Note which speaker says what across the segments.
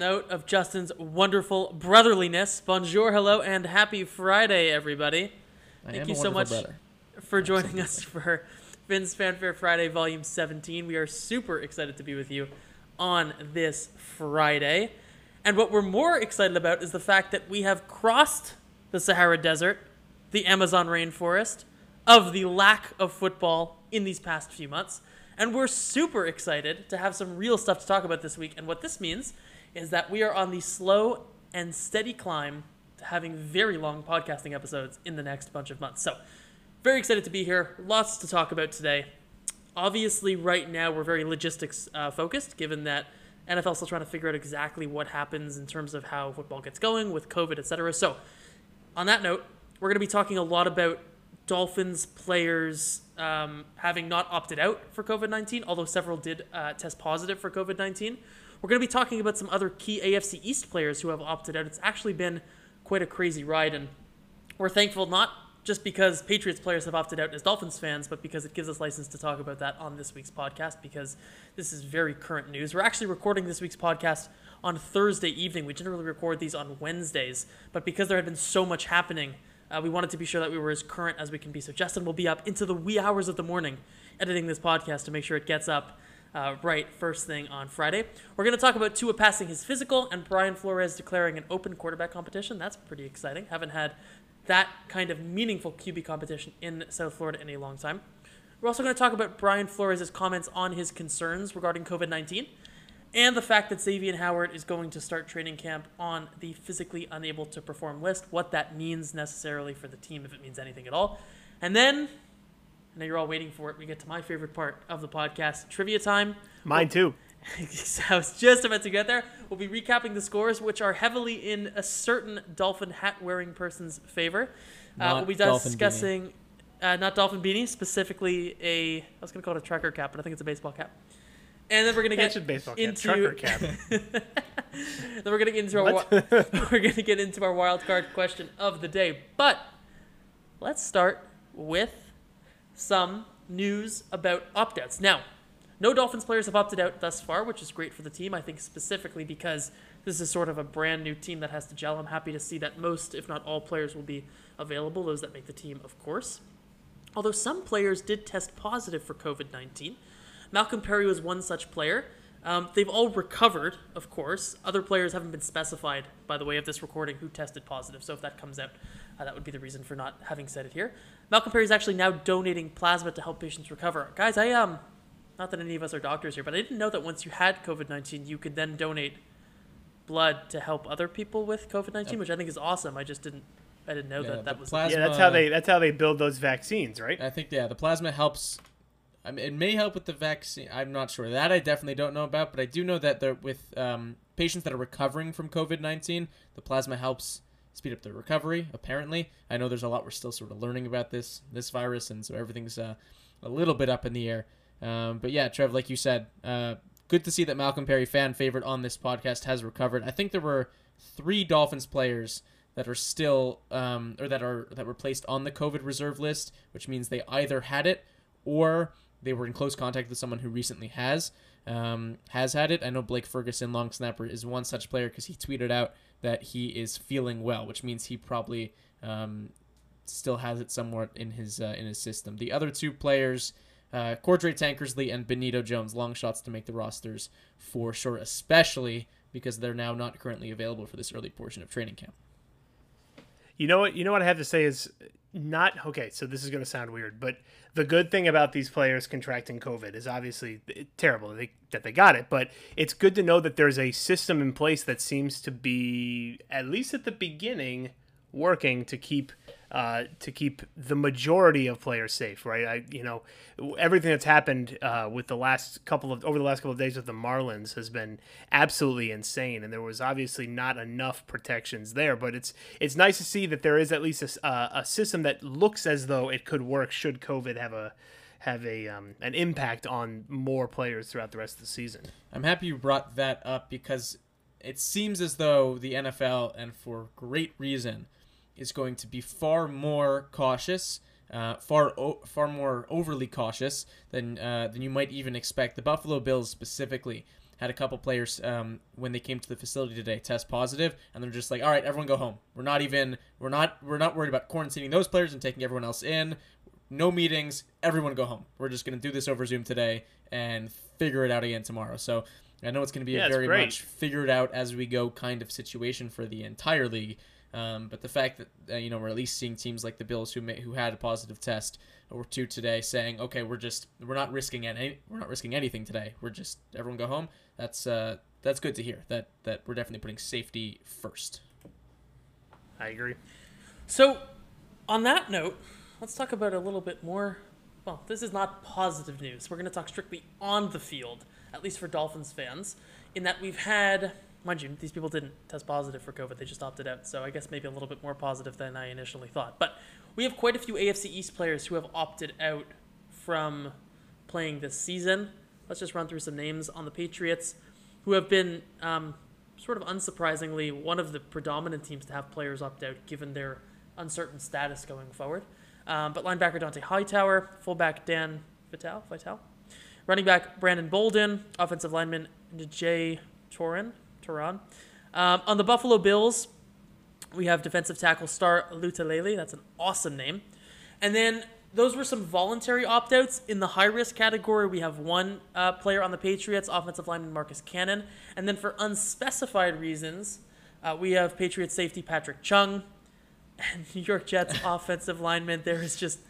Speaker 1: note of Justin's wonderful brotherliness, bonjour, hello, and happy Friday, everybody.
Speaker 2: I
Speaker 1: Thank you so much
Speaker 2: brother.
Speaker 1: for joining us for Finn's Fanfare Friday, Volume 17. We are super excited to be with you on this Friday. And what we're more excited about is the fact that we have crossed the Sahara Desert, the Amazon rainforest, of the lack of football in these past few months. And we're super excited to have some real stuff to talk about this week. And what this means is that we are on the slow and steady climb to having very long podcasting episodes in the next bunch of months. So, very excited to be here. Lots to talk about today. Obviously, right now we're very logistics uh, focused, given that NFL still trying to figure out exactly what happens in terms of how football gets going with COVID, etc. So, on that note, we're going to be talking a lot about Dolphins players um, having not opted out for COVID 19, although several did uh, test positive for COVID 19. We're going to be talking about some other key AFC East players who have opted out. It's actually been quite a crazy ride, and we're thankful not just because Patriots players have opted out as Dolphins fans, but because it gives us license to talk about that on this week's podcast because this is very current news. We're actually recording this week's podcast on Thursday evening. We generally record these on Wednesdays, but because there had been so much happening, uh, we wanted to be sure that we were as current as we can be. So Justin will be up into the wee hours of the morning editing this podcast to make sure it gets up uh, right first thing on Friday. We're going to talk about Tua passing his physical and Brian Flores declaring an open quarterback competition. That's pretty exciting. Haven't had that kind of meaningful QB competition in South Florida in a long time. We're also going to talk about Brian Flores' comments on his concerns regarding COVID 19 and the fact that Xavier Howard is going to start training camp on the physically unable to perform list, what that means necessarily for the team, if it means anything at all. And then, I know you're all waiting for it, we get to my favorite part of the podcast trivia time.
Speaker 3: Mine too.
Speaker 1: I was just about to get there. We'll be recapping the scores, which are heavily in a certain dolphin hat wearing person's favor. Uh, we'll be discussing, uh, not dolphin beanie, specifically a, I was going to call it a trucker cap, but I think it's a baseball cap. And then we're going to get
Speaker 3: a baseball cap, trucker cap.
Speaker 1: then we're gonna get into our we're gonna get into our wild card question of the day. But let's start with some news about opt-outs. Now, no Dolphins players have opted out thus far, which is great for the team. I think specifically because this is sort of a brand new team that has to gel. I'm happy to see that most, if not all, players will be available. Those that make the team, of course. Although some players did test positive for COVID 19. Malcolm Perry was one such player. Um, they've all recovered, of course. Other players haven't been specified by the way of this recording who tested positive. So if that comes out, uh, that would be the reason for not having said it here. Malcolm Perry is actually now donating plasma to help patients recover. Guys, I um, not that any of us are doctors here, but I didn't know that once you had COVID 19, you could then donate blood to help other people with COVID 19, which I think is awesome. I just didn't. I didn't know
Speaker 2: Yeah,
Speaker 1: that that was
Speaker 2: plasma-
Speaker 3: Yeah, that's how they that's how they build those vaccines, right?
Speaker 2: I think yeah, the plasma helps. I mean, it may help with the vaccine. I'm not sure. That I definitely don't know about, but I do know that there with um, patients that are recovering from COVID nineteen, the plasma helps speed up their recovery. Apparently, I know there's a lot we're still sort of learning about this this virus, and so everything's uh, a little bit up in the air. Um, but yeah, Trev, like you said, uh, good to see that Malcolm Perry, fan favorite on this podcast, has recovered. I think there were three Dolphins players that are still um, or that are that were placed on the COVID reserve list, which means they either had it or they were in close contact with someone who recently has um, has had it. I know Blake Ferguson, long snapper, is one such player because he tweeted out that he is feeling well, which means he probably um, still has it somewhat in his uh, in his system. The other two players, uh, Cordrea Tankersley and Benito Jones, long shots to make the rosters for sure, especially because they're now not currently available for this early portion of training camp.
Speaker 3: You know what? You know what I have to say is not okay. So this is going to sound weird, but the good thing about these players contracting COVID is obviously terrible that they, got it, but it's good to know that there's a system in place that seems to be at least at the beginning working to keep uh, to keep the majority of players safe, right? I, you know, everything that's happened uh, with the last couple of over the last couple of days with the Marlins has been absolutely insane, and there was obviously not enough protections there. But it's it's nice to see that there is at least a, a system that looks as though it could work should COVID have a have a um, an impact on more players throughout the rest of the season.
Speaker 2: I'm happy you brought that up because it seems as though the NFL, and for great reason, is going to be far more cautious, uh, far o- far more overly cautious than uh, than you might even expect. The Buffalo Bills specifically had a couple players um, when they came to the facility today test positive, and they're just like, all right, everyone go home. We're not even we're not we're not worried about quarantining those players and taking everyone else in. No meetings. Everyone go home. We're just gonna do this over Zoom today and figure it out again tomorrow. So I know it's going to be
Speaker 3: Yeah,
Speaker 2: a very much figure it out as we go kind of situation for the entire league. Um, but the fact that uh, you know we're at least seeing teams like the Bills who may, who had a positive test or two today saying, okay, we're just we're not risking any we're not risking anything today. We're just everyone go home. That's uh, that's good to hear. That that we're definitely putting safety first.
Speaker 3: I agree.
Speaker 1: So, on that note, let's talk about a little bit more. Well, this is not positive news. We're going to talk strictly on the field, at least for Dolphins fans, in that we've had, mind you, these people didn't test positive for COVID, they just opted out. So, I guess maybe a little bit more positive than I initially thought. But we have quite a few AFC East players who have opted out from playing this season. Let's just run through some names on the Patriots who have been um, sort of unsurprisingly one of the predominant teams to have players opt out given their uncertain status going forward. Um, but linebacker Dont'a Hightower, fullback Dan Vitale, Vitale, running back Brandon Bolden, offensive lineman Najee Toran, Um, on the Buffalo Bills, we have defensive tackle Star Lotulelei. That's an awesome name. And then those were some voluntary opt outs. In the high risk category, we have one uh, player on the Patriots, offensive lineman Marcus Cannon. And then for unspecified reasons, uh, we have Patriots safety Patrick Chung. And New York Jets offensive lineman, there is just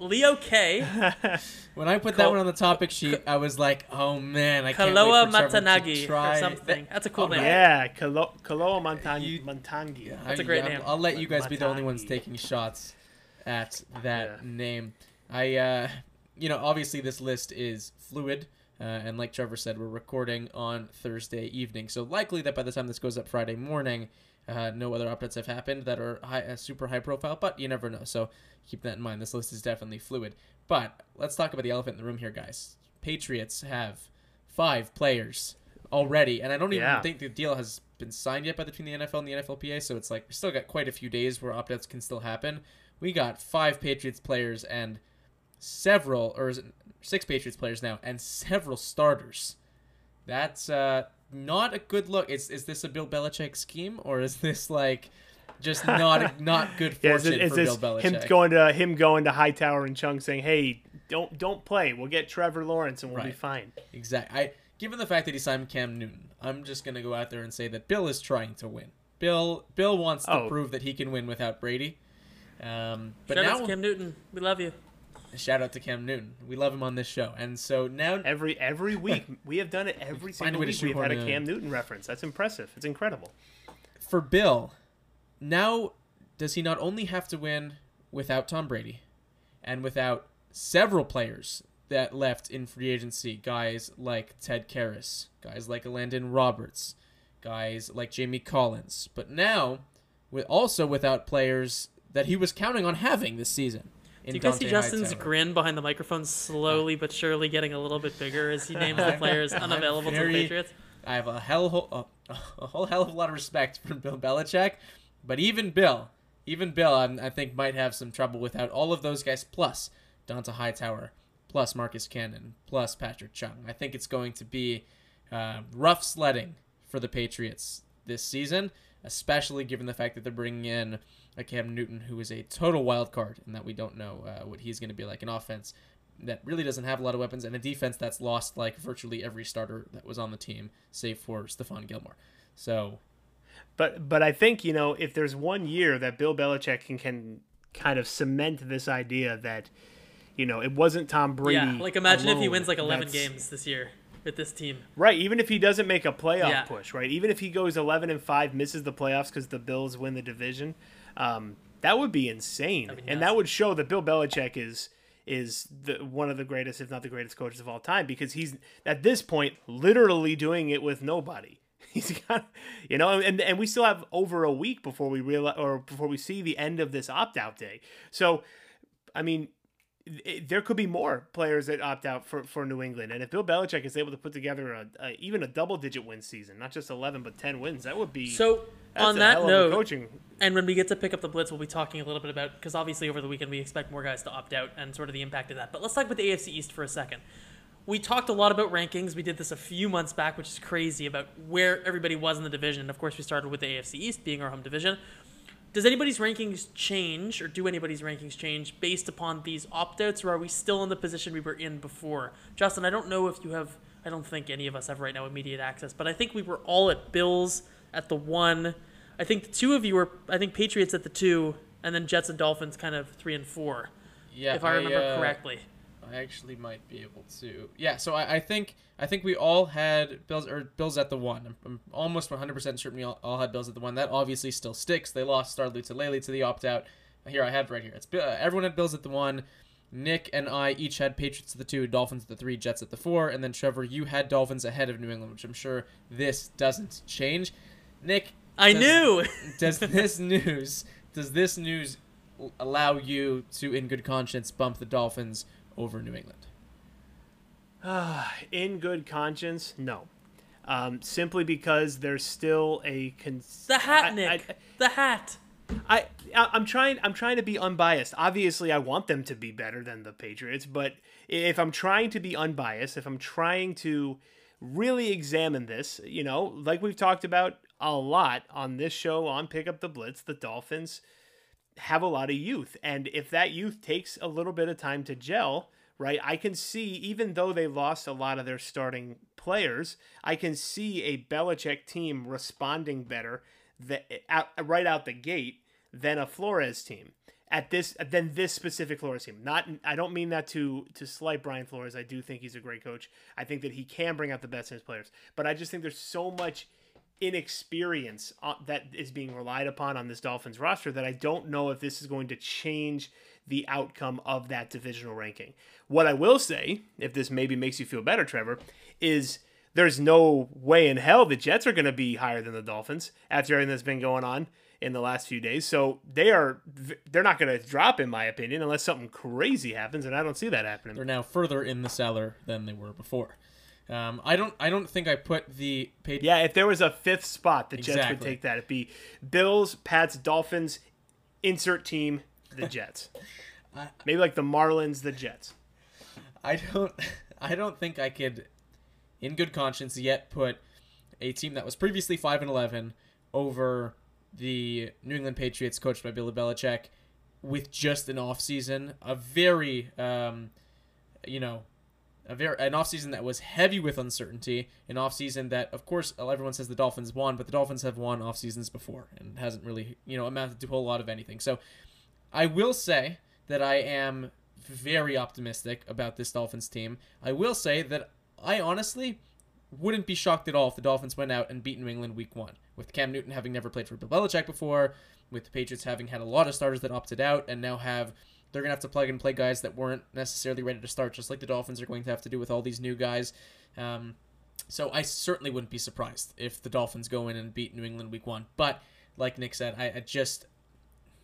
Speaker 1: Leo K.
Speaker 2: When I put that one on the topic sheet, I was like, oh man, I can't
Speaker 1: Kaloa
Speaker 2: wait for Trevor to
Speaker 1: Matanagi
Speaker 2: try
Speaker 1: or something. That's a cool
Speaker 2: Oh,
Speaker 1: name.
Speaker 3: Yeah, Kalo- Kaloa Montan-
Speaker 2: You-
Speaker 3: Montangi.
Speaker 1: That's a great
Speaker 2: I-
Speaker 1: name.
Speaker 2: I'll let you guys be the only ones taking shots at that
Speaker 3: Yeah.
Speaker 2: name. I, uh, you know, obviously this list is fluid, uh, and like Trevor said, we're recording on Thursday evening, so likely that by the time this goes up Friday morning, uh, no other updates have happened that are high, uh, super high profile. But you never know, so keep that in mind. This list is definitely fluid. But let's talk about the elephant in the room here, guys. Patriots have five players already, and I don't even
Speaker 3: Yeah.
Speaker 2: think the deal has been signed yet by between the NFL and the NFLPA. So it's like we still got quite a few days where opt-outs can still happen. We got five Patriots players and several, or is it six Patriots players now, and several starters. That's uh, not a good look. Is is this a Bill Belichick scheme, or is this like just not not good
Speaker 3: Yeah, is,
Speaker 2: fortune
Speaker 3: it, is
Speaker 2: for
Speaker 3: this
Speaker 2: Bill Belichick?
Speaker 3: him going to him going to Hightower and Chung saying, "Hey, don't don't play. We'll get Trevor Lawrence and we'll be fine."
Speaker 2: Exactly. I given the fact that he signed Cam Newton, I'm just gonna go out there and say that Bill is trying to win. Bill Bill wants to
Speaker 3: Oh.
Speaker 2: prove that he can win without Brady. Um, but
Speaker 1: Shout
Speaker 2: now,
Speaker 1: out to Cam Newton. We love you.
Speaker 2: Shout out to Cam Newton. We love him on this show, and so now
Speaker 3: Every every week we have done it every single week. We've had a Cam. Newton reference. That's impressive. It's incredible.
Speaker 2: for Bill, now does he not only have to win without Tom Brady, and without several players that left in free agency, guys like Ted Karras, guys like Elandon Roberts, guys like Jamie Collins, but now with also without players that he was counting on having this season.
Speaker 1: Do you guys see Justin's
Speaker 2: Hightower.
Speaker 1: grin behind the microphone slowly but surely getting a little bit bigger as he names the players unavailable to the Patriots?
Speaker 2: I have a hell a, a whole hell of a lot of respect for Bill Belichick, but even Bill, even Bill, I'm, I think might have some trouble without all of those guys plus Dont'a Hightower, plus Marcus Cannon, plus Patrick Chung. I think it's going to be uh, rough sledding for the Patriots this season, especially given the fact that they're bringing in a Cam Newton who is a total wild card and that we don't know uh, what he's going to be like in offense that really doesn't have a lot of weapons and a defense that's lost like virtually every starter that was on the team save for Stephon Gilmore. So
Speaker 3: But but I think you know if there's one year that Bill Belichick can can kind of cement this idea that you know it wasn't Tom Brady.
Speaker 1: Yeah, like imagine if he wins like 11
Speaker 3: that's-
Speaker 1: games this year with this team.
Speaker 3: Right, even if he doesn't make a playoff
Speaker 1: Yeah.
Speaker 3: push, right? Even if he goes 11 and 5, misses the playoffs because the Bills win the division, um, that would be insane.
Speaker 1: That'd be
Speaker 3: and that would show that Bill Belichick is is the one of the greatest, if not the greatest coaches of all time, because he's at this point literally doing it with nobody. He's got, you know, and and we still have over a week before we realize or before we see the end of this opt out day. So, I mean, it, there could be more players that opt out for, for New England. And if Bill Belichick is able to put together a, a even a double digit win season, not just 11 but 10 wins, that would be
Speaker 1: So
Speaker 3: that's
Speaker 1: on that
Speaker 3: hell of a
Speaker 1: note,
Speaker 3: coaching.
Speaker 1: and when we get to pick up the blitz, we'll be talking a little bit about because obviously over the weekend we expect more guys to opt out and sort of the impact of that. But let's talk about the AFC East for a second. we talked a lot about rankings. We did this a few months back, which is crazy about where everybody was in the division. And of course, we started with the AFC East being our home division. Does anybody's rankings change, or do anybody's rankings change based upon these opt outs, or are we still in the position we were in before? Justin, I don't know if you have, I don't think any of us have right now immediate access, but I think we were all at Bills at the one. I think the two of you were, I think Patriots at the two, and then Jets and Dolphins kind of three and four,
Speaker 2: Yeah,
Speaker 1: if I remember
Speaker 2: uh,
Speaker 1: correctly.
Speaker 2: I actually might be able to. Yeah, so I, I think I think we all had Bills or Bills at the one. I'm, I'm almost 100 percent certain we all, all had Bills at the one. That obviously still sticks. They lost Starley to to the opt out. Here I have right here. It's uh, everyone had Bills at the one. Nick and I each had Patriots at the two, Dolphins at the three, Jets at the four, and then Trevor, you had Dolphins ahead of New England, which I'm sure this doesn't change. Nick,
Speaker 1: I
Speaker 2: does-
Speaker 1: knew.
Speaker 2: does this news does this news allow you to, in good conscience, bump the Dolphins over New England?
Speaker 3: In good conscience, no. Um, simply because there's still a cons-
Speaker 1: the hat,
Speaker 3: I-
Speaker 1: Nick.
Speaker 3: I,
Speaker 1: the hat.
Speaker 3: I, I I'm trying I'm trying to be unbiased. Obviously, I want them to be better than the Patriots, but if I'm trying to be unbiased, if I'm trying to really examine this, you know, like we've talked about a lot on this show on Pick Up the Blitz, the Dolphins have a lot of youth, and if that youth takes a little bit of time to gel, right? I can see even though they lost a lot of their starting players, I can see a Belichick team responding better out, right out the gate than a Flores team at this than this specific Flores team. Not I don't mean that to to slight Brian Flores. I do think he's a great coach. I think that he can bring out the best in his players. But I just think there's so much inexperience uh, that is being relied upon on this Dolphins roster that I don't know if this is going to change the outcome of that divisional ranking. What I will say, if this maybe makes you feel better, Trevor, is there's no way in hell the Jets are going to be higher than the Dolphins after everything that's been going on in the last few days. So they are they're not going to drop in my opinion unless something crazy happens and I don't see that happening.
Speaker 2: They're now further in the cellar than they were before. Um, I don't. I don't think I put the Patriots.
Speaker 3: Yeah, if there was a fifth spot, the Jets would take that. It'd be Bills, Pats, Dolphins, insert team, the Jets. Maybe like the Marlins, the Jets.
Speaker 2: I don't. I don't think I could, in good conscience, yet put a team that was previously five and eleven over the New England Patriots, coached by Bill Belichick, with just an off season, a very, um, you know, a very an off season that was heavy with uncertainty, an off season that, of course, uh, everyone says the Dolphins won, but the Dolphins have won off seasons before and hasn't really, you know, amounted to a whole lot of anything. So, I will say that I am very optimistic about this Dolphins team. I will say that I honestly wouldn't be shocked at all if the Dolphins went out and beat New England week one. With Cam Newton having never played for Bill Belichick before, with the Patriots having had a lot of starters that opted out, and now have they're gonna have to plug and play guys that weren't necessarily ready to start, just like the Dolphins are going to have to do with all these new guys. Um, so I certainly wouldn't be surprised if the Dolphins go in and beat New England week one. But like Nick said, I, I just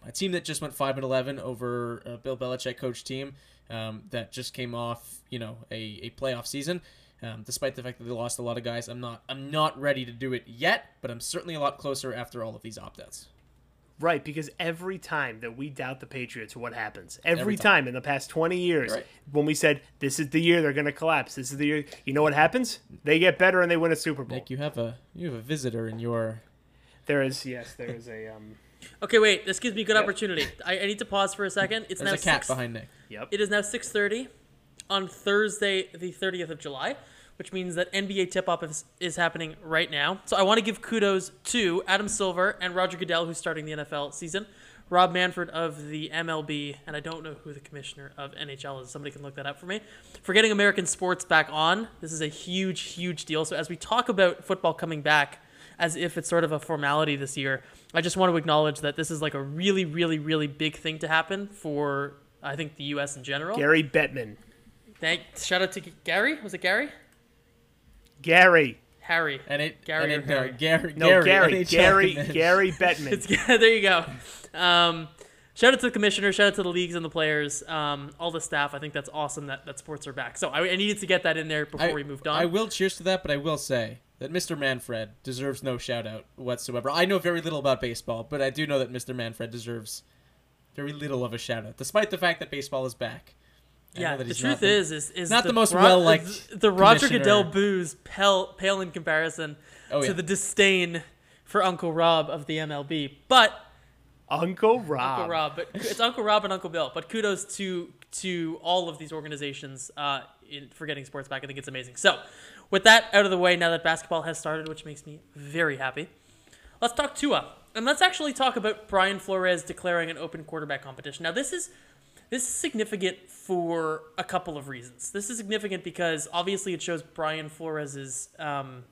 Speaker 2: a team that just went five and eleven over a Bill Belichick coach team um, that just came off you know a, a playoff season. Um, despite the fact that they lost a lot of guys, I'm not I'm not ready to do it yet, but I'm certainly a lot closer after all of these opt outs.
Speaker 3: Right, because every time that we doubt the Patriots, what happens? Every,
Speaker 2: Every
Speaker 3: time.
Speaker 2: time.
Speaker 3: in the past 20 years,
Speaker 2: Right.
Speaker 3: when we said, this is the year they're going to collapse, this is the year, you know what happens? They get better and they win a Super Bowl.
Speaker 2: Nick, you have a you have a visitor in your
Speaker 3: There is, yes, there is a, um,
Speaker 1: Okay, wait. This gives me a good opportunity. I, I need to pause for a second. It's
Speaker 2: there's
Speaker 1: now
Speaker 2: a cat
Speaker 1: six,
Speaker 2: behind Nick.
Speaker 3: yep.
Speaker 1: It is now six thirty on Thursday, the thirtieth of July, which means that NBA tip-off is, is happening right now. So I want to give kudos to Adam Silver and Roger Goodell, who's starting the NFL season. Rob Manfred of the MLB, and I don't know who the commissioner of NHL is. Somebody can look that up for me. For getting American sports back on, this is a huge, huge deal. So as we talk about football coming back, as if it's sort of a formality this year, I just want to acknowledge that this is like a really, really, really big thing to happen for I think the U.S. in general.
Speaker 3: Gary Bettman.
Speaker 1: Thank shout out to Gary. Was it Gary?
Speaker 3: Gary.
Speaker 1: Harry.
Speaker 2: And it
Speaker 1: Gary
Speaker 2: and
Speaker 1: or
Speaker 2: it,
Speaker 1: Harry?
Speaker 2: no, Gary
Speaker 3: No,
Speaker 2: Gary
Speaker 3: Gary.
Speaker 2: NHL
Speaker 3: Gary,
Speaker 2: commish-
Speaker 3: Gary Bettman.
Speaker 1: It's, there you go. Um, shout out to the commissioner. Shout out to the leagues and the players. Um, all the staff. I think that's awesome that, that sports are back. So I, I needed to get that in there before
Speaker 2: I,
Speaker 1: we moved on.
Speaker 2: I will cheers to that, but I will say that Mr. Manfred deserves no shout out whatsoever. I know very little about baseball, but I do know that Mr. Manfred deserves very little of a shout out, despite the fact that baseball is back. I
Speaker 1: Yeah, the truth
Speaker 2: the-
Speaker 1: is, is, is
Speaker 2: not the most
Speaker 1: Ro-
Speaker 2: well-liked
Speaker 1: The Roger. Goodell booze pale, pale in comparison
Speaker 2: Oh,
Speaker 1: to
Speaker 2: yeah.
Speaker 1: the disdain for Uncle Rob of the MLB. But
Speaker 3: Uncle Rob.
Speaker 1: Uncle Rob, but it's Uncle Rob and Uncle Bill. But kudos to to all of these organizations uh, in, for getting sports back. I think it's amazing. So, with that out of the way, now that basketball has started, which makes me very happy, let's talk Tua, and let's actually talk about Brian Flores declaring an open quarterback competition. Now, this is this is significant for a couple of reasons. This is significant because obviously it shows Brian Flores's um,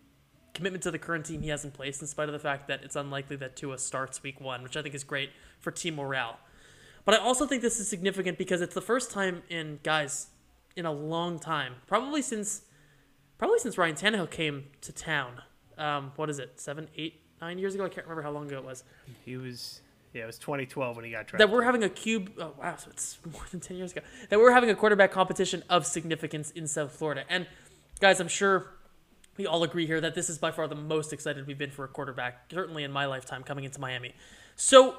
Speaker 1: commitment to the current team he has in place, in spite of the fact that it's unlikely that Tua starts week one, which I think is great for team morale. But I also think this is significant because it's the first time in guys in a long time, probably since probably since Ryan Tannehill came to town. Um, what is it? Seven, eight, nine years ago? I can't remember how long ago it was.
Speaker 3: He was yeah, it was 2012 when he got drafted.
Speaker 1: That we're having a cube. Oh wow, so it's more than ten years ago. That we're having a quarterback competition of significance in South Florida. And guys, I'm sure we all agree here that this is by far the most excited we've been for a quarterback, certainly in my lifetime, coming into Miami. So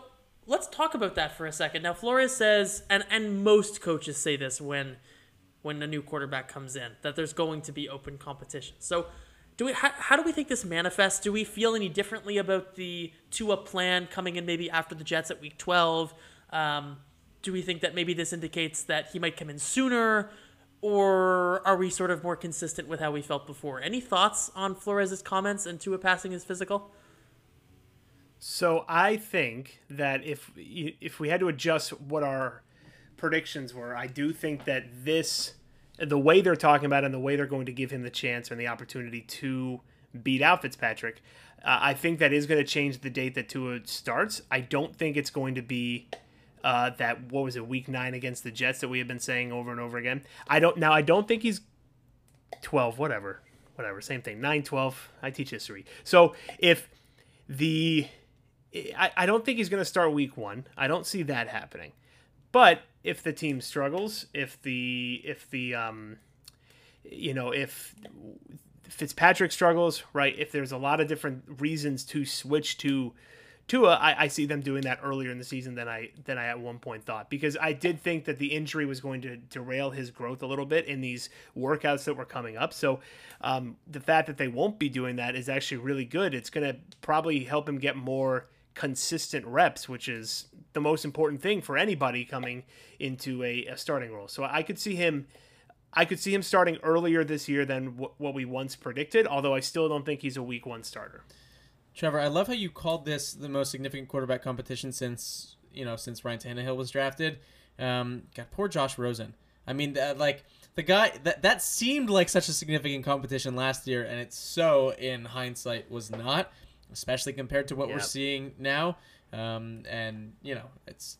Speaker 1: let's talk about that for a second. Now Flores says, and and most coaches say this when when a new quarterback comes in, that there's going to be open competition. So do we how, how do we think this manifests? Do we feel any differently about the Tua plan coming in maybe after the Jets at week 12? Um, do we think that maybe this indicates that he might come in sooner? Or are we sort of more consistent with how we felt before? Any thoughts on Flores's comments and Tua passing his physical?
Speaker 3: So I think that if if we had to adjust what our predictions were, I do think that this the way they're talking about it and the way they're going to give him the chance and the opportunity to beat out Fitzpatrick, uh, I think that is going to change the date that Tua starts. I don't think it's going to be uh, that what was it week nine against the Jets that we have been saying over and over again. I don't now. I don't think he's twelve. Whatever, whatever. Same thing. Nine, twelve. I teach history. So if the I, I don't think he's going to start week one. I don't see that happening. But if the team struggles, if the if the um, you know if Fitzpatrick struggles, right? If there's a lot of different reasons to switch to Tua, I, I see them doing that earlier in the season than I than I at one point thought because I did think that the injury was going to derail his growth a little bit in these workouts that were coming up. So um, the fact that they won't be doing that is actually really good. It's going to probably help him get more consistent reps, which is the most important thing for anybody coming into a, a starting role. So I could see him. I could see him starting earlier this year than w- what we once predicted, although I still don't think he's a week one starter.
Speaker 2: Trevor, I love how you called this the most significant quarterback competition since you know since Ryan Tannehill was drafted. Um, God, poor Josh Rosen. I mean, like the guy that that seemed like such a significant competition last year, and it so in hindsight was not, especially compared to what we're seeing now. Um, and you know, it's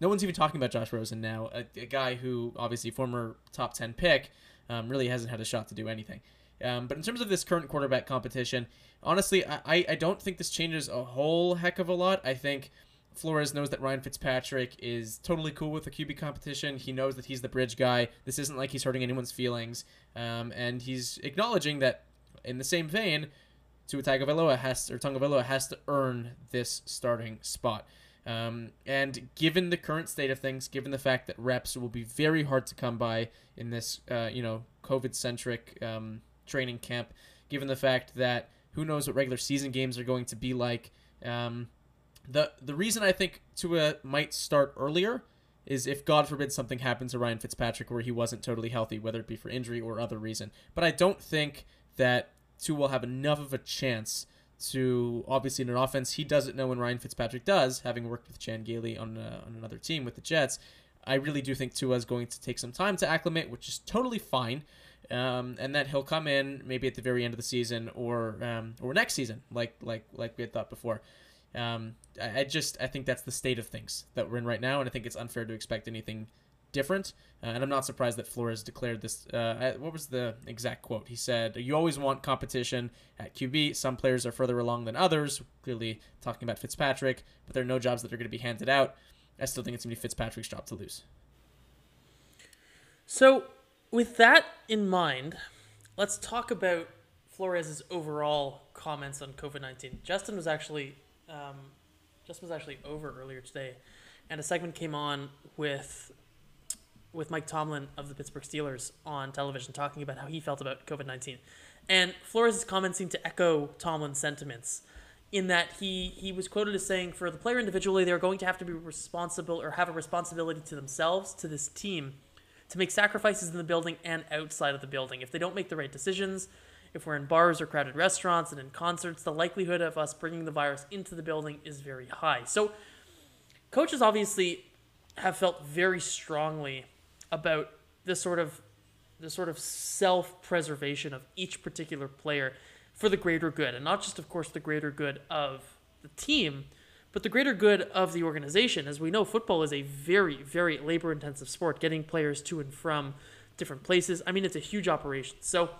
Speaker 2: no one's even talking about Josh Rosen now, a, a guy who obviously former top ten pick, um, really hasn't had a shot to do anything. Um, but in terms of this current quarterback competition, honestly, I, I- I don't think this changes a whole heck of a lot. I think Flores knows that Ryan Fitzpatrick is totally cool with the QB competition. He knows that he's the bridge guy. This isn't like he's hurting anyone's feelings. Um, and he's acknowledging that, in the same vein, Tua Tagovailoa has or Tagovailoa has to earn this starting spot. Um, and given the current state of things, given the fact that reps will be very hard to come by in this, uh, you know, COVID-centric um, training camp, given the fact that who knows what regular season games are going to be like, um, the the reason I think Tua might start earlier is if God forbid something happens to Ryan Fitzpatrick where he wasn't totally healthy, whether it be for injury or other reason. But I don't think that Tua will have enough of a chance to obviously in an offense he doesn't know when Ryan Fitzpatrick does, having worked with Chan Gailey on uh, on another team with the Jets. I really do think Tua is going to take some time to acclimate, which is totally fine. Um, and that he'll come in maybe at the very end of the season or um, or next season, like like like we had thought before. Um, I, I just I think that's the state of things that we're in right now, and I think it's unfair to expect anything different. Uh, and I'm not surprised that Flores declared this. Uh, what was the exact quote? He said, "You always want competition at QB. Some players are further along than others." Clearly talking about Fitzpatrick, but there are no jobs that are going to be handed out. I still think it's going to be Fitzpatrick's job to lose.
Speaker 1: So, with that in mind, let's talk about Flores's overall comments on COVID nineteen. Justin was actually um, was actually over earlier today, and a segment came on with with Mike Tomlin of the Pittsburgh Steelers on television talking about how he felt about COVID 19. And Flores' comments seemed to echo Tomlin's sentiments in that he, he was quoted as saying, for the player individually, they're going to have to be responsible or have a responsibility to themselves, to this team, to make sacrifices in the building and outside of the building. If they don't make the right decisions, if we're in bars or crowded restaurants and in concerts, the likelihood of us bringing the virus into the building is very high. So, coaches obviously have felt very strongly about this sort of the sort of self-preservation of each particular player for the greater good, and not just, of course, the greater good of the team, but the greater good of the organization. As we know, football is a very, very labor-intensive sport, getting players to and from different places. I mean, it's a huge operation. So,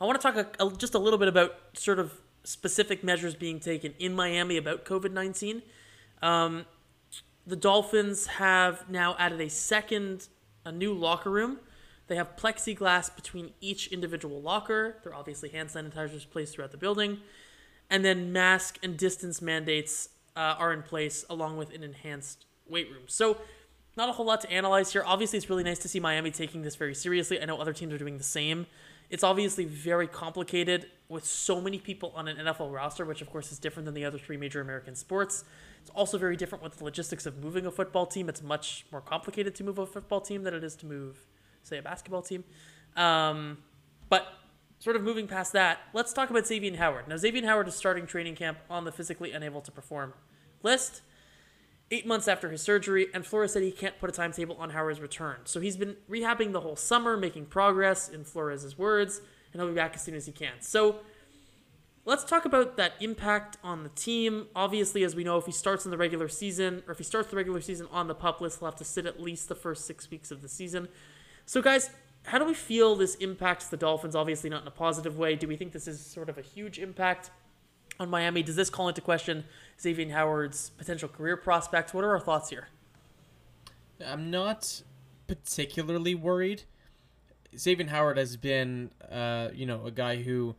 Speaker 1: I want to talk a, a, just a little bit about sort of specific measures being taken in Miami about COVID 19. Um, the Dolphins have now added a second, a new locker room. They have plexiglass between each individual locker. There are obviously hand sanitizers placed throughout the building. And then mask and distance mandates uh, are in place along with an enhanced weight room. So, not a whole lot to analyze here. Obviously, it's really nice to see Miami taking this very seriously. I know other teams are doing the same. It's obviously very complicated with so many people on an NFL roster, which of course is different than the other three major American sports. It's also very different with the logistics of moving a football team. It's much more complicated to move a football team than it is to move, say, a basketball team. Um, but sort of moving past that, let's talk about Xavier Howard. Now, Xavier Howard is starting training camp on the physically unable to perform list eight months after his surgery, and Flores said he can't put a timetable on Howard's return. So he's been rehabbing the whole summer, making progress, in Flores' words, and he'll be back as soon as he can. So let's talk about that impact on the team. Obviously, as we know, if he starts in the regular season, or if he starts the regular season on the pup list, he'll have to sit at least the first six weeks of the season. So, guys, how do we feel this impacts the Dolphins? Obviously, not in a positive way. Do we think this is sort of a huge impact? on Miami. Does this call into question Xavier Howard's potential career prospects? What are our thoughts here?
Speaker 2: I'm not particularly worried. Xavier Howard has been, uh, you know, a guy who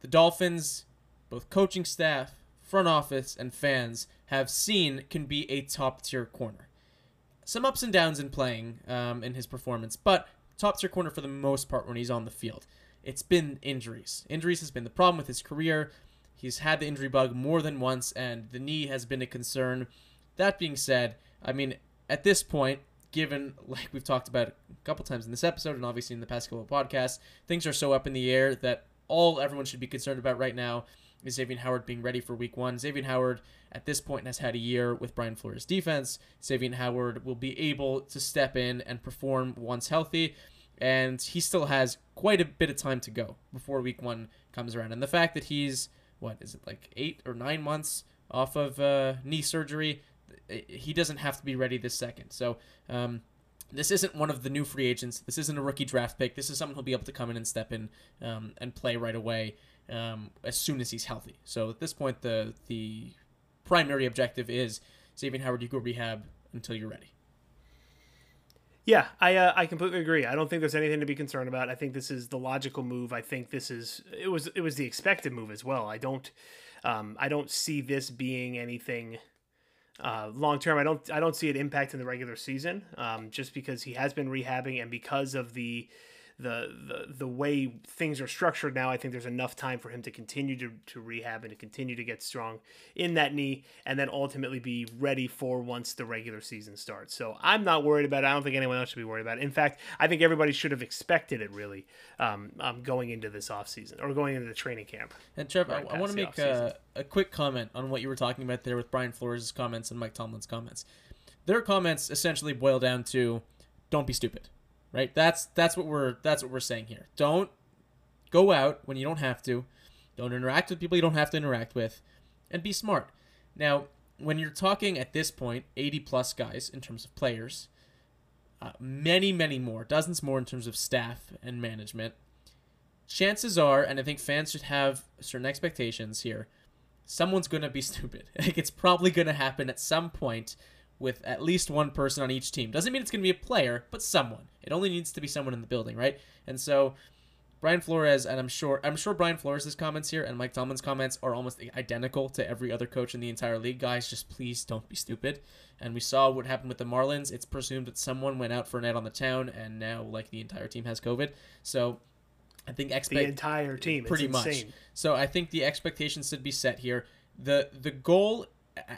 Speaker 2: the Dolphins, both coaching staff, front office, and fans have seen can be a top tier corner. Some ups and downs in playing um, in his performance, but top tier corner for the most part when he's on the field. It's been injuries. Injuries has been the problem with his career. He's had the injury bug more than once, and the knee has been a concern. That being said, I mean, at this point, given, like we've talked about a couple times in this episode and obviously in the past couple of podcasts, things are so up in the air that all everyone should be concerned about right now is Xavier Howard being ready for week one. Xavier Howard, at this point, has had a year with Brian Flores' defense. Xavier Howard will be able to step in and perform once healthy, and he still has quite a bit of time to go before week one comes around. And the fact that he's what is it like eight or nine months off of uh, knee surgery. He doesn't have to be ready this second. So um, this isn't one of the new free agents. This isn't a rookie draft pick. This is someone who'll be able to come in and step in um, and play right away um, as soon as he's healthy. So at this point, the the primary objective is Xavier Howard. You go rehab until you're ready.
Speaker 3: Yeah, I uh, I completely agree. I don't think there's anything to be concerned about. I think this is the logical move. I think this is it was it was the expected move as well. I don't um, I don't see this being anything uh, long term. I don't I don't see it impacting the regular season. Um, just because he has been rehabbing and because of the the, the the way things are structured now, I think there's enough time for him to continue to, to rehab and to continue to get strong in that knee, and then ultimately be ready for once the regular season starts. So I'm not worried about it. I don't think anyone else should be worried about it. In fact, I think everybody should have expected it really um, um, going into this offseason or going into the training camp.
Speaker 2: And Trev, right I, I want to make a, a quick comment on what you were talking about there with Brian Flores' comments and Mike Tomlin's comments. Their comments essentially boil down to don't be stupid right? That's that's what we're that's what we're saying here. Don't go out when you don't have to. Don't interact with people you don't have to interact with, and be smart. Now, when you're talking at this point, 80 plus guys in terms of players, uh, many many more, dozens more in terms of staff and management. Chances are, and I think fans should have certain expectations here. Someone's gonna be stupid. Like it's probably gonna happen at some point with at least one person on each team. Doesn't mean it's going to be a player, but someone. It only needs to be someone in the building, right? And so Brian Flores, and I'm sure I'm sure Brian Flores' comments here and Mike Tomlin's comments are almost identical to every other coach in the entire league. Guys, just please don't be stupid. And we saw what happened with the Marlins. It's presumed that someone went out for a net on the town, and now like the entire team has COVID. So I think expect the
Speaker 3: entire team.
Speaker 2: Pretty much. So I think the expectations should be set here. the The goal,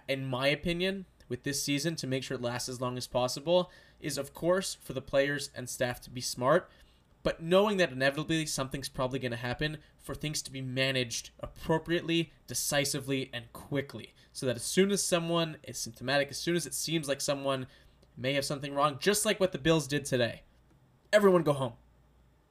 Speaker 2: in my opinion, with this season to make sure it lasts as long as possible is, of course, for the players and staff to be smart, but knowing that inevitably something's probably going to happen for things to be managed appropriately, decisively, and quickly, so that as soon as someone is symptomatic, as soon as it seems like someone may have something wrong, just like what the Bills did today, everyone go home.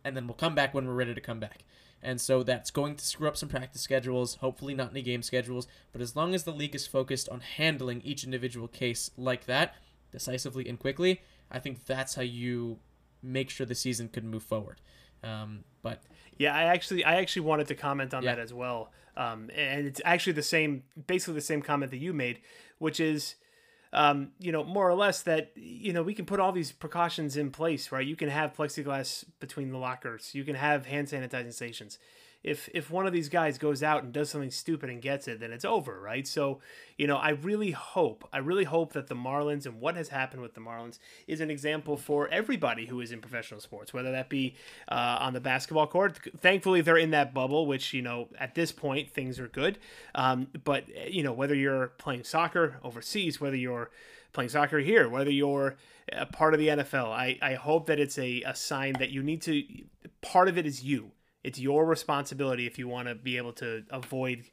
Speaker 2: And then we'll come back when we're ready to come back. And so that's going to screw up some practice schedules, hopefully not any game schedules, but as long as the league is focused on handling each individual case like that, decisively and quickly, I think that's how you make sure the season could move forward. Um, but
Speaker 3: Yeah, I actually I actually wanted to comment on
Speaker 2: Yeah.
Speaker 3: that as well. Um, and it's actually the same, basically the same comment that you made, which is, um, you know, more or less that you know we can put all these precautions in place, right? You can have plexiglass between the lockers, you can have hand sanitizing stations. If if one of these guys goes out and does something stupid and gets it, then it's over, right? So, you know, I really hope, I really hope that the Marlins and what has happened with the Marlins is an example for everybody who is in professional sports, whether that be uh, on the basketball court. Thankfully, they're in that bubble, which you know at this point things are good. Um, but you know whether you're playing soccer overseas, whether you're playing soccer here, whether you're a part of the NFL, I, I hope that it's a, a sign that you need to. Part of it is you. It's your responsibility if you want to be able to avoid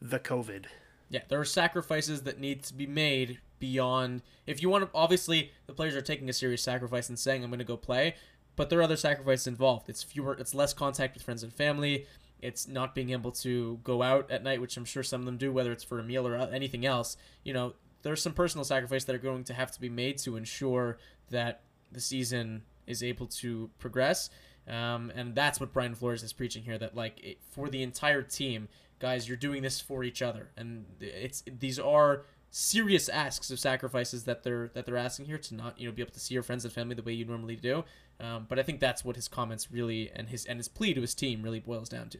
Speaker 3: the COVID.
Speaker 2: Yeah, there are sacrifices that need to be made beyond. If you want to, obviously, the players are taking a serious sacrifice and saying, "I'm going to go play," but there are other sacrifices involved. It's fewer, it's less contact with friends and family. It's not being able to go out at night, which I'm sure some of them do, whether it's for a meal or anything else. You know, there's some personal sacrifice that are going to have to be made to ensure that the season is able to progress. Um, and that's what Brian Flores is preaching here. That like it, for the entire team, guys, you're doing this for each other, and it's these are serious asks of sacrifices that they're that they're asking here to not you know be able to see your friends and family the way you normally do. Um, but I think that's what his comments really and his and his plea to his team really boils down to.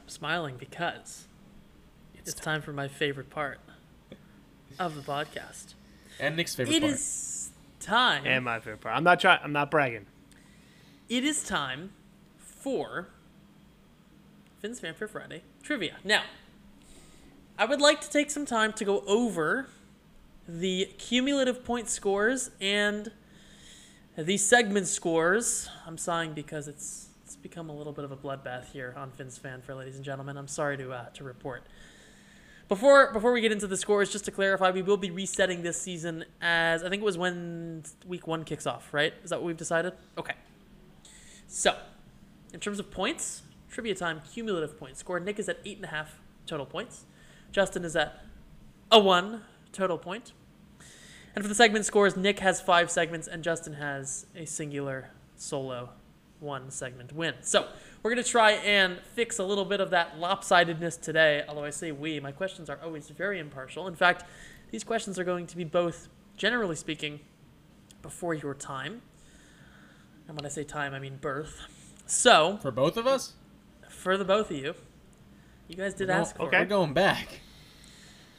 Speaker 1: I'm smiling because it's time for my favorite part of the podcast.
Speaker 2: And Nick's favorite
Speaker 1: It
Speaker 2: part.
Speaker 1: is time.
Speaker 3: And my favorite part. I'm not trying. I'm not bragging.
Speaker 1: it is time for Finn's Fanfare Friday trivia. Now, I would like to take some time to go over the cumulative point scores and the segment scores. I'm sighing because it's it's become a little bit of a bloodbath here on Finn's Fanfare, ladies and gentlemen. I'm sorry to uh, to report. Before before we get into the scores, just to clarify, we will be resetting this season as I think it was when week one kicks off, right? Is that what we've decided? Okay. So, in terms of points, trivia time cumulative points score. Nick is at eight and a half total points. Justin is at a one total point. And for the segment scores, Nick has five segments and Justin has a singular solo one segment win. So we're gonna try and fix a little bit of that lopsidedness today. Although I say we, my questions are always very impartial. In fact, these questions are going to be both, generally speaking, before your time. And when I say time, I mean birth. So,
Speaker 2: For both of us?
Speaker 1: for the both of you, you guys did
Speaker 2: No,
Speaker 1: ask for
Speaker 3: okay.
Speaker 2: We're going back.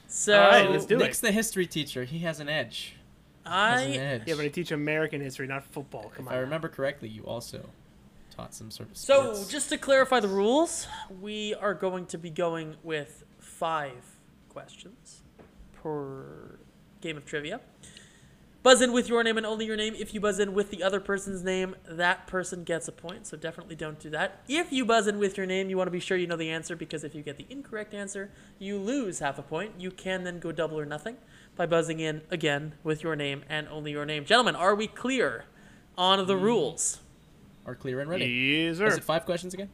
Speaker 1: So
Speaker 3: All right, let's do
Speaker 2: Nick's
Speaker 3: it.
Speaker 2: the history teacher. He has an edge. Has an
Speaker 1: I
Speaker 2: edge.
Speaker 3: Yeah, but I teach American history, not football. Come
Speaker 2: if
Speaker 3: on.
Speaker 2: I remember correctly, you also taught some sort of
Speaker 1: So, just to clarify the rules, we are going to be going with five questions per game of trivia. Buzz in with your name and only your name. If you buzz in with the other person's name, that person gets a point. So definitely don't do that. If you buzz in with your name, you want to be sure you know the answer because if you get the incorrect answer, you lose half a point. You can then go double or nothing by buzzing in again with your name and only your name. Gentlemen, are we clear on the hmm. rules?
Speaker 2: Are clear and ready.
Speaker 3: Yes, sir.
Speaker 2: Is it five questions again?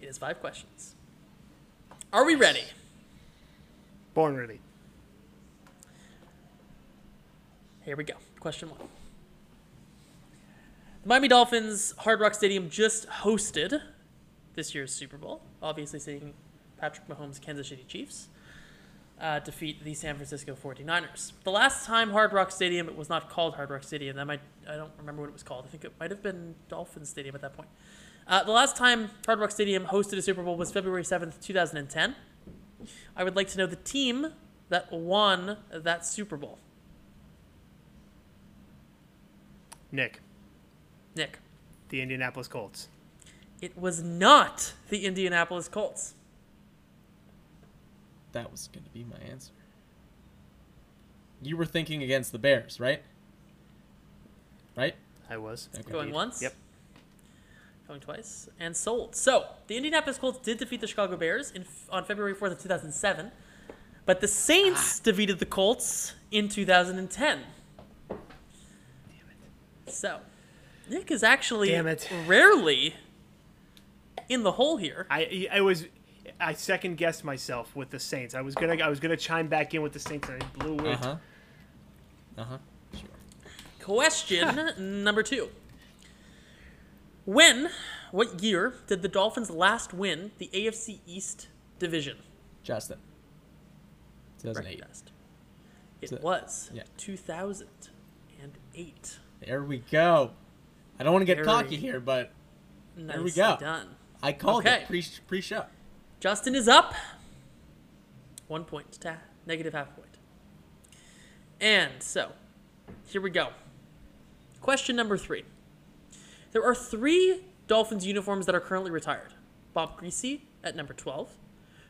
Speaker 1: It is five questions. Are we ready?
Speaker 3: Born ready.
Speaker 1: Here we go. Question one. The Miami Dolphins Hard Rock Stadium just hosted this year's Super Bowl, obviously seeing Patrick Mahomes' Kansas City Chiefs. Uh, defeat the San Francisco 49ers. The last time Hard Rock Stadium, it was not called Hard Rock Stadium. That might I don't remember what it was called. I think it might have been Dolphin Stadium at that point. Uh, the last time Hard Rock Stadium hosted a Super Bowl was February 7th, 2010. I would like to know the team that won that Super Bowl.
Speaker 3: Nick,
Speaker 1: Nick.
Speaker 3: the Indianapolis Colts.
Speaker 1: It was not the Indianapolis Colts.
Speaker 2: That was going to be my answer. You were thinking against the Bears, right? Right?
Speaker 3: I was.
Speaker 2: Okay.
Speaker 1: Going once.
Speaker 3: Yep.
Speaker 1: Going twice. And sold. So, the Indianapolis Colts did defeat the Chicago Bears in, on February 4th of 2007. But the Saints ah. defeated the Colts in 2010. Damn it. So, Nick is actually
Speaker 3: Damn it.
Speaker 1: rarely in the hole here.
Speaker 3: I I was I second guessed myself with the Saints. I was gonna I was gonna chime back in with the Saints and I blew it.
Speaker 2: Uh huh. Uh huh. Sure.
Speaker 1: Question number two. When, what year did the Dolphins last win the AFC East division?
Speaker 2: Justin. 2008.
Speaker 1: Recognized. It
Speaker 2: So-
Speaker 1: was
Speaker 2: yeah.
Speaker 1: 2008.
Speaker 2: There we go. I don't want to get
Speaker 1: Very-
Speaker 2: cocky here, but
Speaker 1: there
Speaker 2: we go.
Speaker 1: done.
Speaker 2: I called
Speaker 1: Okay.
Speaker 2: it pre pre show.
Speaker 1: Justin is up. One point. Ta- negative half point. And so, here we go. Question number three. There are three Dolphins uniforms that are currently retired Bob Griese at number 12,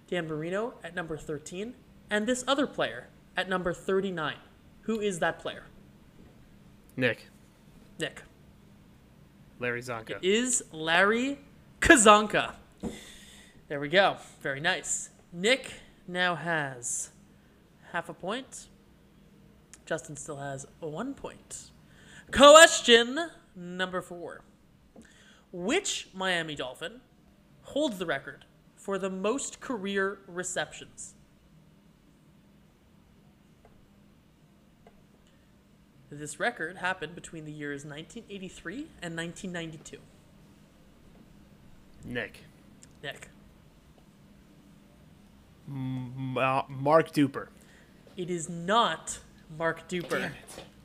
Speaker 1: Dan Marino at number 13, and this other player at number 39. Who is that player?
Speaker 3: Nick,
Speaker 1: Nick.
Speaker 3: Larry Csonka.
Speaker 1: is Larry Csonka. There we go. Very nice. Nick now has half a point. Justin still has one point. Question number four. Which Miami Dolphin holds the record for the most career receptions? This record happened between the years 1983 and 1992.
Speaker 3: Nick.
Speaker 1: Nick.
Speaker 3: Ma- Mark Duper.
Speaker 1: It is not Mark Duper.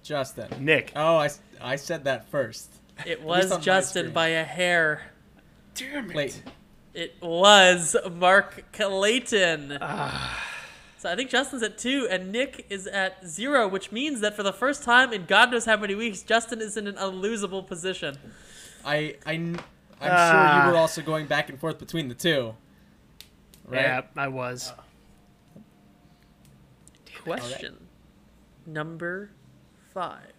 Speaker 2: Justin.
Speaker 3: Nick.
Speaker 2: Oh, I, I said that first.
Speaker 1: It was Justin by a hair.
Speaker 3: Damn
Speaker 2: Wait.
Speaker 1: It was Mark Clayton.
Speaker 2: Ah.
Speaker 1: So I think Justin's at two and Nick is at zero, which means that for the first time in God knows how many weeks, Justin is in an unlosable position.
Speaker 2: I, I, I'm sure
Speaker 3: Ah.
Speaker 2: you were also going back and forth between the two. Right?
Speaker 3: Yeah, I was. Uh.
Speaker 1: Question number five.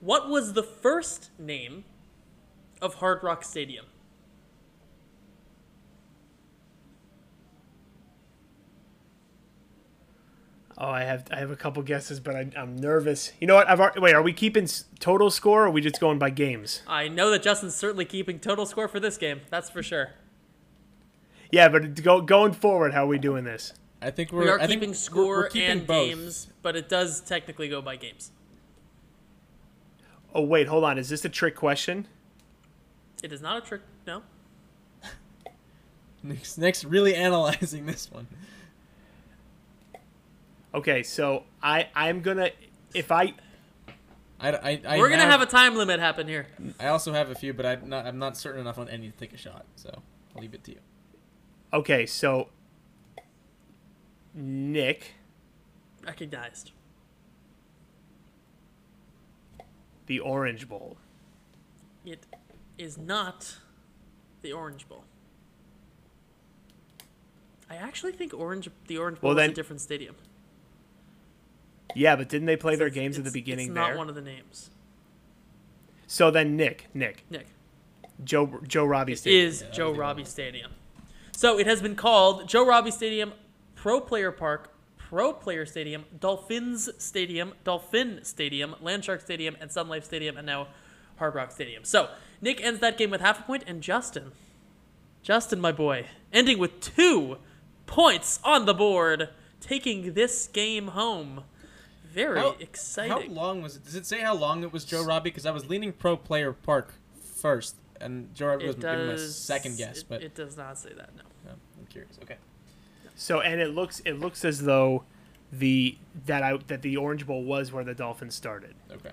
Speaker 1: What was the first name of Hard Rock Stadium?
Speaker 3: Oh, I have I have a couple guesses, but I, I'm nervous. You know what? I've already, wait. Are we keeping total score, or are we just going by games?
Speaker 1: I know that Justin's certainly keeping total score for this game. That's for sure.
Speaker 3: Yeah, but go, going forward, how are we doing this?
Speaker 2: I think we're
Speaker 1: We are
Speaker 2: I think
Speaker 1: keeping
Speaker 2: we're-
Speaker 1: score
Speaker 2: we're keeping
Speaker 1: and
Speaker 2: both.
Speaker 1: games, but it does technically go by games.
Speaker 3: Oh wait, hold on. Is this a trick question?
Speaker 1: It is not a trick. No.
Speaker 2: Nick's, Nick's really analyzing this one.
Speaker 3: Okay, so I I'm gonna if I
Speaker 2: I, I, I
Speaker 1: We're gonna have a time limit happen here.
Speaker 2: I also have a few, but I'm not, I'm not certain enough on any to take a shot, so I'll leave it to you.
Speaker 3: okay so Nick
Speaker 1: Recognized.
Speaker 3: the Orange Bowl.
Speaker 1: It is not the Orange Bowl. I actually think Orange the Orange Bowl
Speaker 3: Well,
Speaker 1: is a different stadium.
Speaker 3: Yeah, but didn't they play their games at the beginning
Speaker 1: It's
Speaker 3: there?
Speaker 1: not one of the names.
Speaker 3: So then Nick, Nick,
Speaker 1: Nick
Speaker 3: Joe Joe Robbie Stadium.
Speaker 1: is
Speaker 2: Yeah,
Speaker 1: Joe Robbie. Stadium. So it has been called Joe Robbie Stadium, Pro Player Park, Pro Player Stadium, Dolphins Stadium, Dolphin Stadium, Landshark Stadium, and Sun Life Stadium, and now Hard Rock Stadium. So Nick ends that game with half a point, and Justin, Justin, my boy, ending with two points on the board, taking this game home. Very
Speaker 2: How-
Speaker 1: exciting.
Speaker 2: How long was it? Does it say how long it was Joe Robbie? Because I was leaning pro player park first, and Gerard was
Speaker 1: It
Speaker 2: giving him a
Speaker 1: does.
Speaker 2: second guess,
Speaker 1: it,
Speaker 2: but
Speaker 1: it does not say that. No.
Speaker 2: no, I'm curious. Okay.
Speaker 3: So and it looks it looks as though the that I that the Orange Bowl was where the Dolphins started.
Speaker 2: Okay.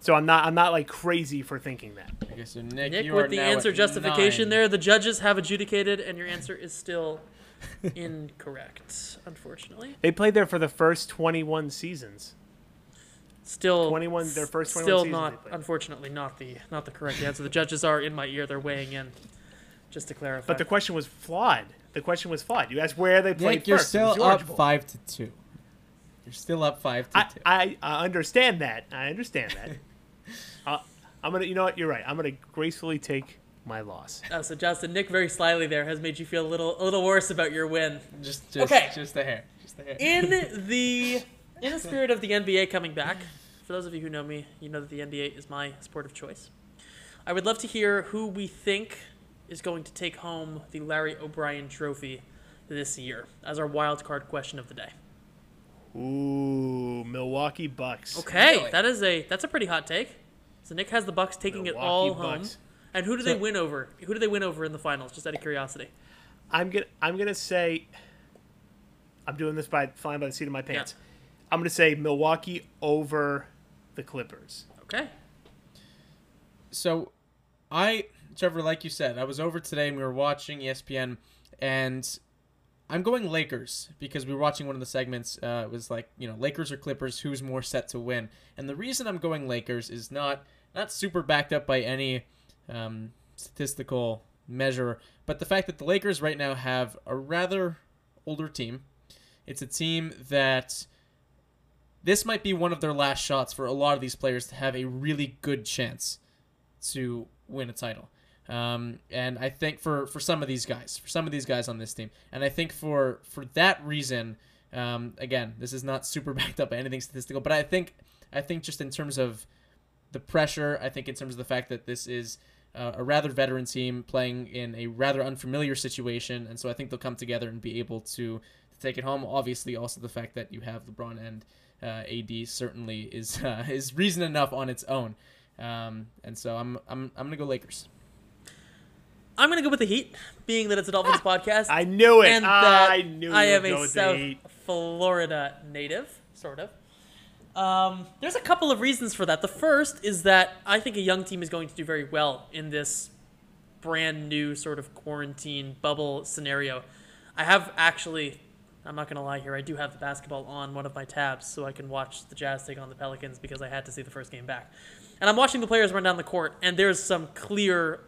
Speaker 3: So I'm not I'm not like crazy for thinking that.
Speaker 2: Okay. So Nick,
Speaker 1: Nick,
Speaker 2: you
Speaker 1: with
Speaker 2: are
Speaker 1: the
Speaker 2: now
Speaker 1: answer justification
Speaker 2: nine.
Speaker 1: there, the judges have adjudicated, and your answer is still incorrect, unfortunately.
Speaker 3: They played there for the first 21 seasons.
Speaker 1: Still
Speaker 3: 21 their first 21
Speaker 1: Still
Speaker 3: seasons they
Speaker 1: not, unfortunately, not the not the correct answer. The judges are in my ear; they're weighing in. Just to clarify.
Speaker 3: But the question was flawed. The question was flawed. You asked where they played
Speaker 2: Nick, you're
Speaker 3: first.
Speaker 2: Still up
Speaker 3: Bowl.
Speaker 2: five to two. You're still up five to
Speaker 3: I,
Speaker 2: two.
Speaker 3: I, I understand that. I understand that. uh, I'm gonna. You know what? You're right. I'm gonna gracefully take my loss.
Speaker 1: Oh, so Justin, Nick very slyly there has made you feel a little a little worse about your win.
Speaker 2: just, just,
Speaker 1: Okay.
Speaker 2: just a hair. Just a hair.
Speaker 1: In the in the spirit of the NBA coming back, for those of you who know me, you know that the NBA is my sport of choice. I would love to hear who we think is going to take home the Larry O'Brien Trophy this year as our wild card question of the day.
Speaker 3: Ooh, Milwaukee Bucks.
Speaker 1: Okay,
Speaker 2: Really?
Speaker 1: that is a that's a pretty hot take. So Nick has the Bucks taking it
Speaker 3: Milwaukee
Speaker 1: all home.
Speaker 3: Bucks.
Speaker 1: And who do
Speaker 2: So-
Speaker 1: they win over? Who do they win over in the finals? Just out of curiosity.
Speaker 3: I'm gonna. I'm gonna say. I'm doing this by flying by the seat of my pants. I'm gonna say Milwaukee over the Clippers.
Speaker 1: Okay.
Speaker 2: So, I, Trevor, like you said, I was over today and we were watching ESPN, and I'm going Lakers because we were watching one of the segments. Uh, it was like, you know, Lakers or Clippers, who's more set to win? And the reason I'm going Lakers is not not super backed up by any um, statistical measure, but the fact that the Lakers right now have a rather older team. It's a team that this might be one of their last shots for a lot of these players to have a really good chance to win a title. Um, and I think for, for some of these guys, for some of these guys on this team, and I think for for that reason, um, again, this is not super backed up by anything statistical, but I think I think just in terms of the pressure, I think in terms of the fact that this is uh, a rather veteran team playing in a rather unfamiliar situation, and so I think they'll come together and be able to, to take it home. Obviously, also the fact that you have LeBron and uh, AD certainly is uh, is reason enough on its own. Um, and so I'm I'm I'm gonna go Lakers.
Speaker 1: I'm gonna go with the Heat, being that it's a Dolphins podcast.
Speaker 3: I knew it.
Speaker 1: and that
Speaker 3: I knew.
Speaker 1: I
Speaker 3: you
Speaker 1: am
Speaker 3: would go
Speaker 1: a
Speaker 3: with the
Speaker 1: South
Speaker 3: Heat.
Speaker 1: Florida native, sort of. Um, there's a couple of reasons for that. The first is that I think a young team is going to do very well in this brand new sort of quarantine bubble scenario. I have actually, I'm not going to lie here, I do have the basketball on one of my tabs so I can watch the Jazz take on the Pelicans because I had to see the first game back. And I'm watching the players run down the court, and there's some clear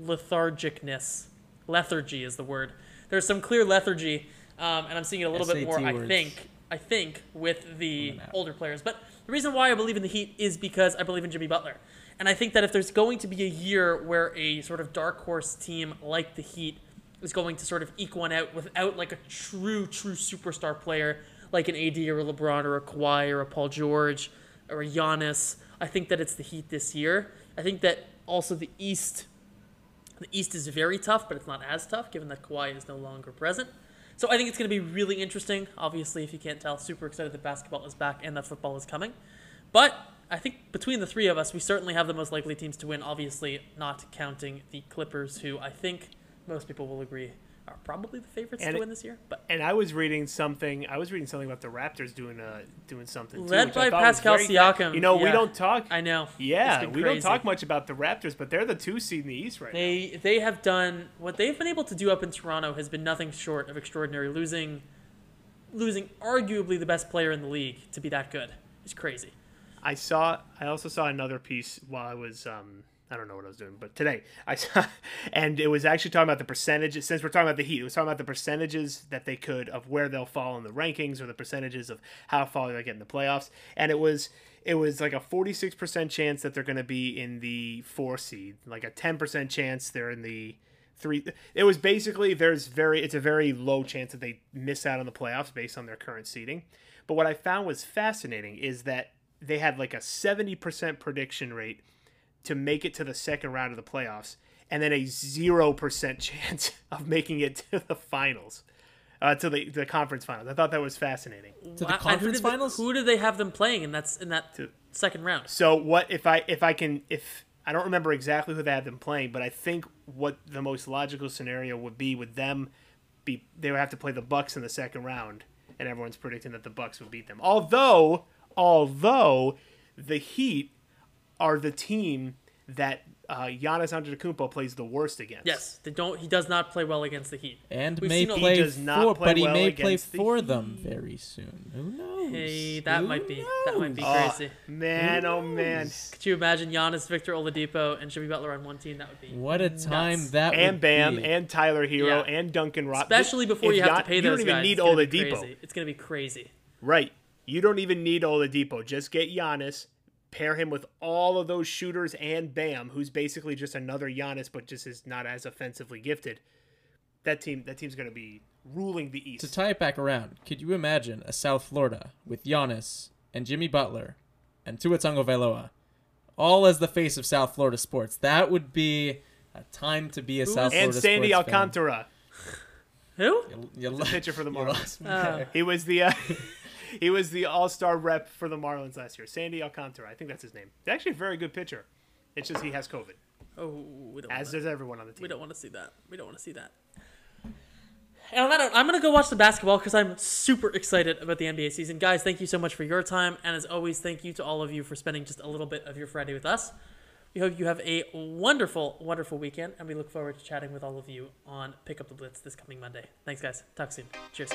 Speaker 1: lethargicness. Lethargy is the word. There's some clear lethargy, um, and I'm seeing it a little bit
Speaker 2: SAT
Speaker 1: more, I think, I think, with the older players. But the reason why I believe in the Heat is because I believe in Jimmy Butler. And I think that if there's going to be a year where a sort of dark horse team like the Heat is going to sort of eke one out without like a true, true superstar player like an AD or a LeBron or a Kawhi or a Paul George or a Giannis, I think that it's the Heat this year. I think that also the East the East is very tough, but it's not as tough given that Kawhi is no longer present. So I think it's going to be really interesting. Obviously, if you can't tell, super excited that basketball is back and that football is coming. But I think between the three of us, we certainly have the most likely teams to win. Obviously, not counting the Clippers, who I think most people will agree are probably the favorites
Speaker 3: And
Speaker 1: to win this year. But
Speaker 3: And I was reading something. I was reading something about the Raptors doing uh doing something. too,
Speaker 1: Led
Speaker 3: I
Speaker 1: by Pascal Siakam,
Speaker 3: You know, we don't talk.
Speaker 1: I know.
Speaker 3: yeah, we don't talk much about the Raptors, but they're the two seed in the East right now.
Speaker 1: They they have done what they've been able to do up in Toronto has been nothing short of extraordinary. Losing losing arguably the best player in the league to be that good is crazy.
Speaker 3: I saw. I also saw another piece while I was. Um, I don't know what I was doing, but today I saw, and it was actually talking about the percentages. Since we're talking about the Heat, it was talking about the percentages that they could of where they'll fall in the rankings, or the percentages of how far they get in the playoffs. And it was it was like a forty six percent chance that they're going to be in the four seed, like a ten percent chance they're in the three. It was basically there's very it's a very low chance that they miss out on the playoffs based on their current seeding. But what I found was fascinating is that they had like a 70% prediction rate to make it to the second round of the playoffs and then a 0% chance of making it to the finals uh, to the, the conference finals i thought that was fascinating
Speaker 2: To the
Speaker 1: Wow, and who
Speaker 2: conference
Speaker 1: they-
Speaker 2: finals?
Speaker 1: who do they have them playing in that in that
Speaker 3: To-
Speaker 1: second round?
Speaker 3: so what if i if i can if I don't remember exactly who they had them playing, but I think what the most logical scenario would be with them be they would have to play the Bucks in the second round, and everyone's predicting that the Bucks would beat them. Although, although the Heat are the team that uh, Giannis Antetokounmpo plays the worst against.
Speaker 1: Yes, they don't. He does not play well against the Heat.
Speaker 2: And
Speaker 1: We've
Speaker 2: may
Speaker 1: seen
Speaker 2: play
Speaker 3: He does not
Speaker 2: for,
Speaker 3: play
Speaker 2: but he
Speaker 3: well
Speaker 2: may play
Speaker 3: against the
Speaker 2: for them very soon. Who knows?
Speaker 1: Hey, that
Speaker 2: Who
Speaker 1: might be that might be
Speaker 3: Oh,
Speaker 1: crazy.
Speaker 3: man, oh man.
Speaker 1: Could you imagine Giannis, Victor Oladipo, and Jimmy Butler on one team? That would be
Speaker 2: What a time
Speaker 1: nuts.
Speaker 2: that
Speaker 3: And Bam,
Speaker 2: be.
Speaker 3: and Tyler Herro,
Speaker 1: Yeah.
Speaker 3: and Duncan Rob.
Speaker 1: Especially before
Speaker 3: If
Speaker 1: you have
Speaker 3: Gian-
Speaker 1: to pay
Speaker 3: you
Speaker 1: those
Speaker 3: don't even
Speaker 1: guys.
Speaker 3: need
Speaker 1: it's gonna be
Speaker 3: Oladipo.
Speaker 1: crazy. It's gonna be crazy.
Speaker 3: Right. You don't even need Oladipo. Just get Giannis, pair him with all of those shooters and Bam, who's basically just another Giannis, but just is not as offensively gifted. That team, that team's going to be ruling the East.
Speaker 2: To tie it back around, could you imagine a South Florida with Giannis and Jimmy Butler and Tua Tagovailoa, all as the face of South Florida sports? That would be a time to be a South
Speaker 3: and
Speaker 2: Florida
Speaker 3: Sandy
Speaker 2: sports fan.
Speaker 3: Alcantara,
Speaker 1: Who?
Speaker 2: You, you lo-
Speaker 3: pitcher for the Marlins.
Speaker 2: lost
Speaker 1: Oh.
Speaker 3: he was the uh, he was the All Star rep for the Marlins last year. Sandy Alcantara, I think that's his name. He's actually, a very good pitcher. It's just he has COVID,
Speaker 1: Oh, we don't.
Speaker 3: as
Speaker 1: wanna,
Speaker 3: does everyone on the team.
Speaker 1: we don't want to see that. We don't want to see that. And on that note, I'm gonna go watch the basketball because I'm super excited about the NBA season. Guys, thank you so much for your time, and as always, thank you to all of you for spending just a little bit of your Friday with us. We hope you have a wonderful, wonderful weekend, and we look forward to chatting with all of you on Pick Up the Blitz this coming Monday. Thanks, guys. Talk soon. Cheers.